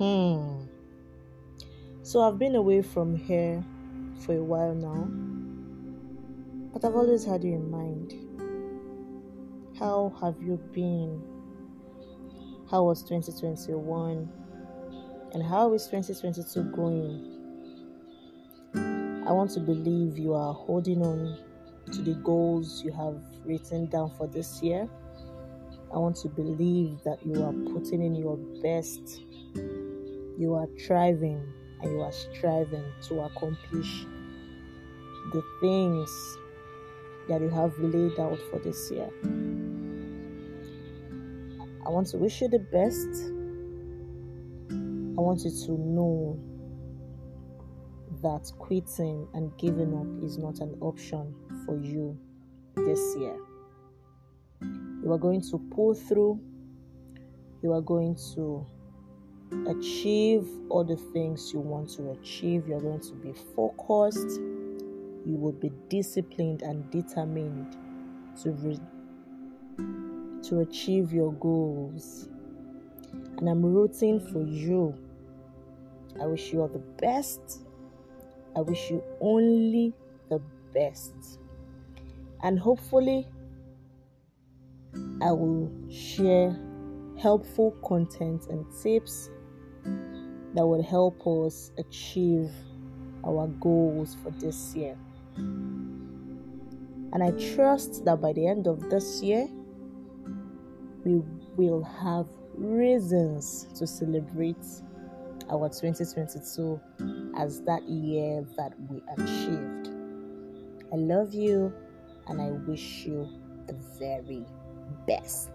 Hmm. So I've been away from here for a while now, but I've always had you in mind. How have you been? How was 2021? And how is 2022 going? I want to believe you are holding on to the goals you have written down for this year. I want to believe that you are putting in your best. You are thriving and you are striving to accomplish the things that you have laid out for this year. I want to wish you the best. I want you to know that quitting and giving up is not an option for you this year. You are going to pull through, you are going to achieve all the things you want to achieve, you're going to be focused, you will be disciplined and determined to, re- to achieve your goals. And I'm rooting for you. I wish you all the best. I wish you only the best. And hopefully, I will share helpful content and tips that will help us achieve our goals for this year. And I trust that by the end of this year, we will have reasons to celebrate our 2022 as that year that we achieved. I love you and I wish you the very best.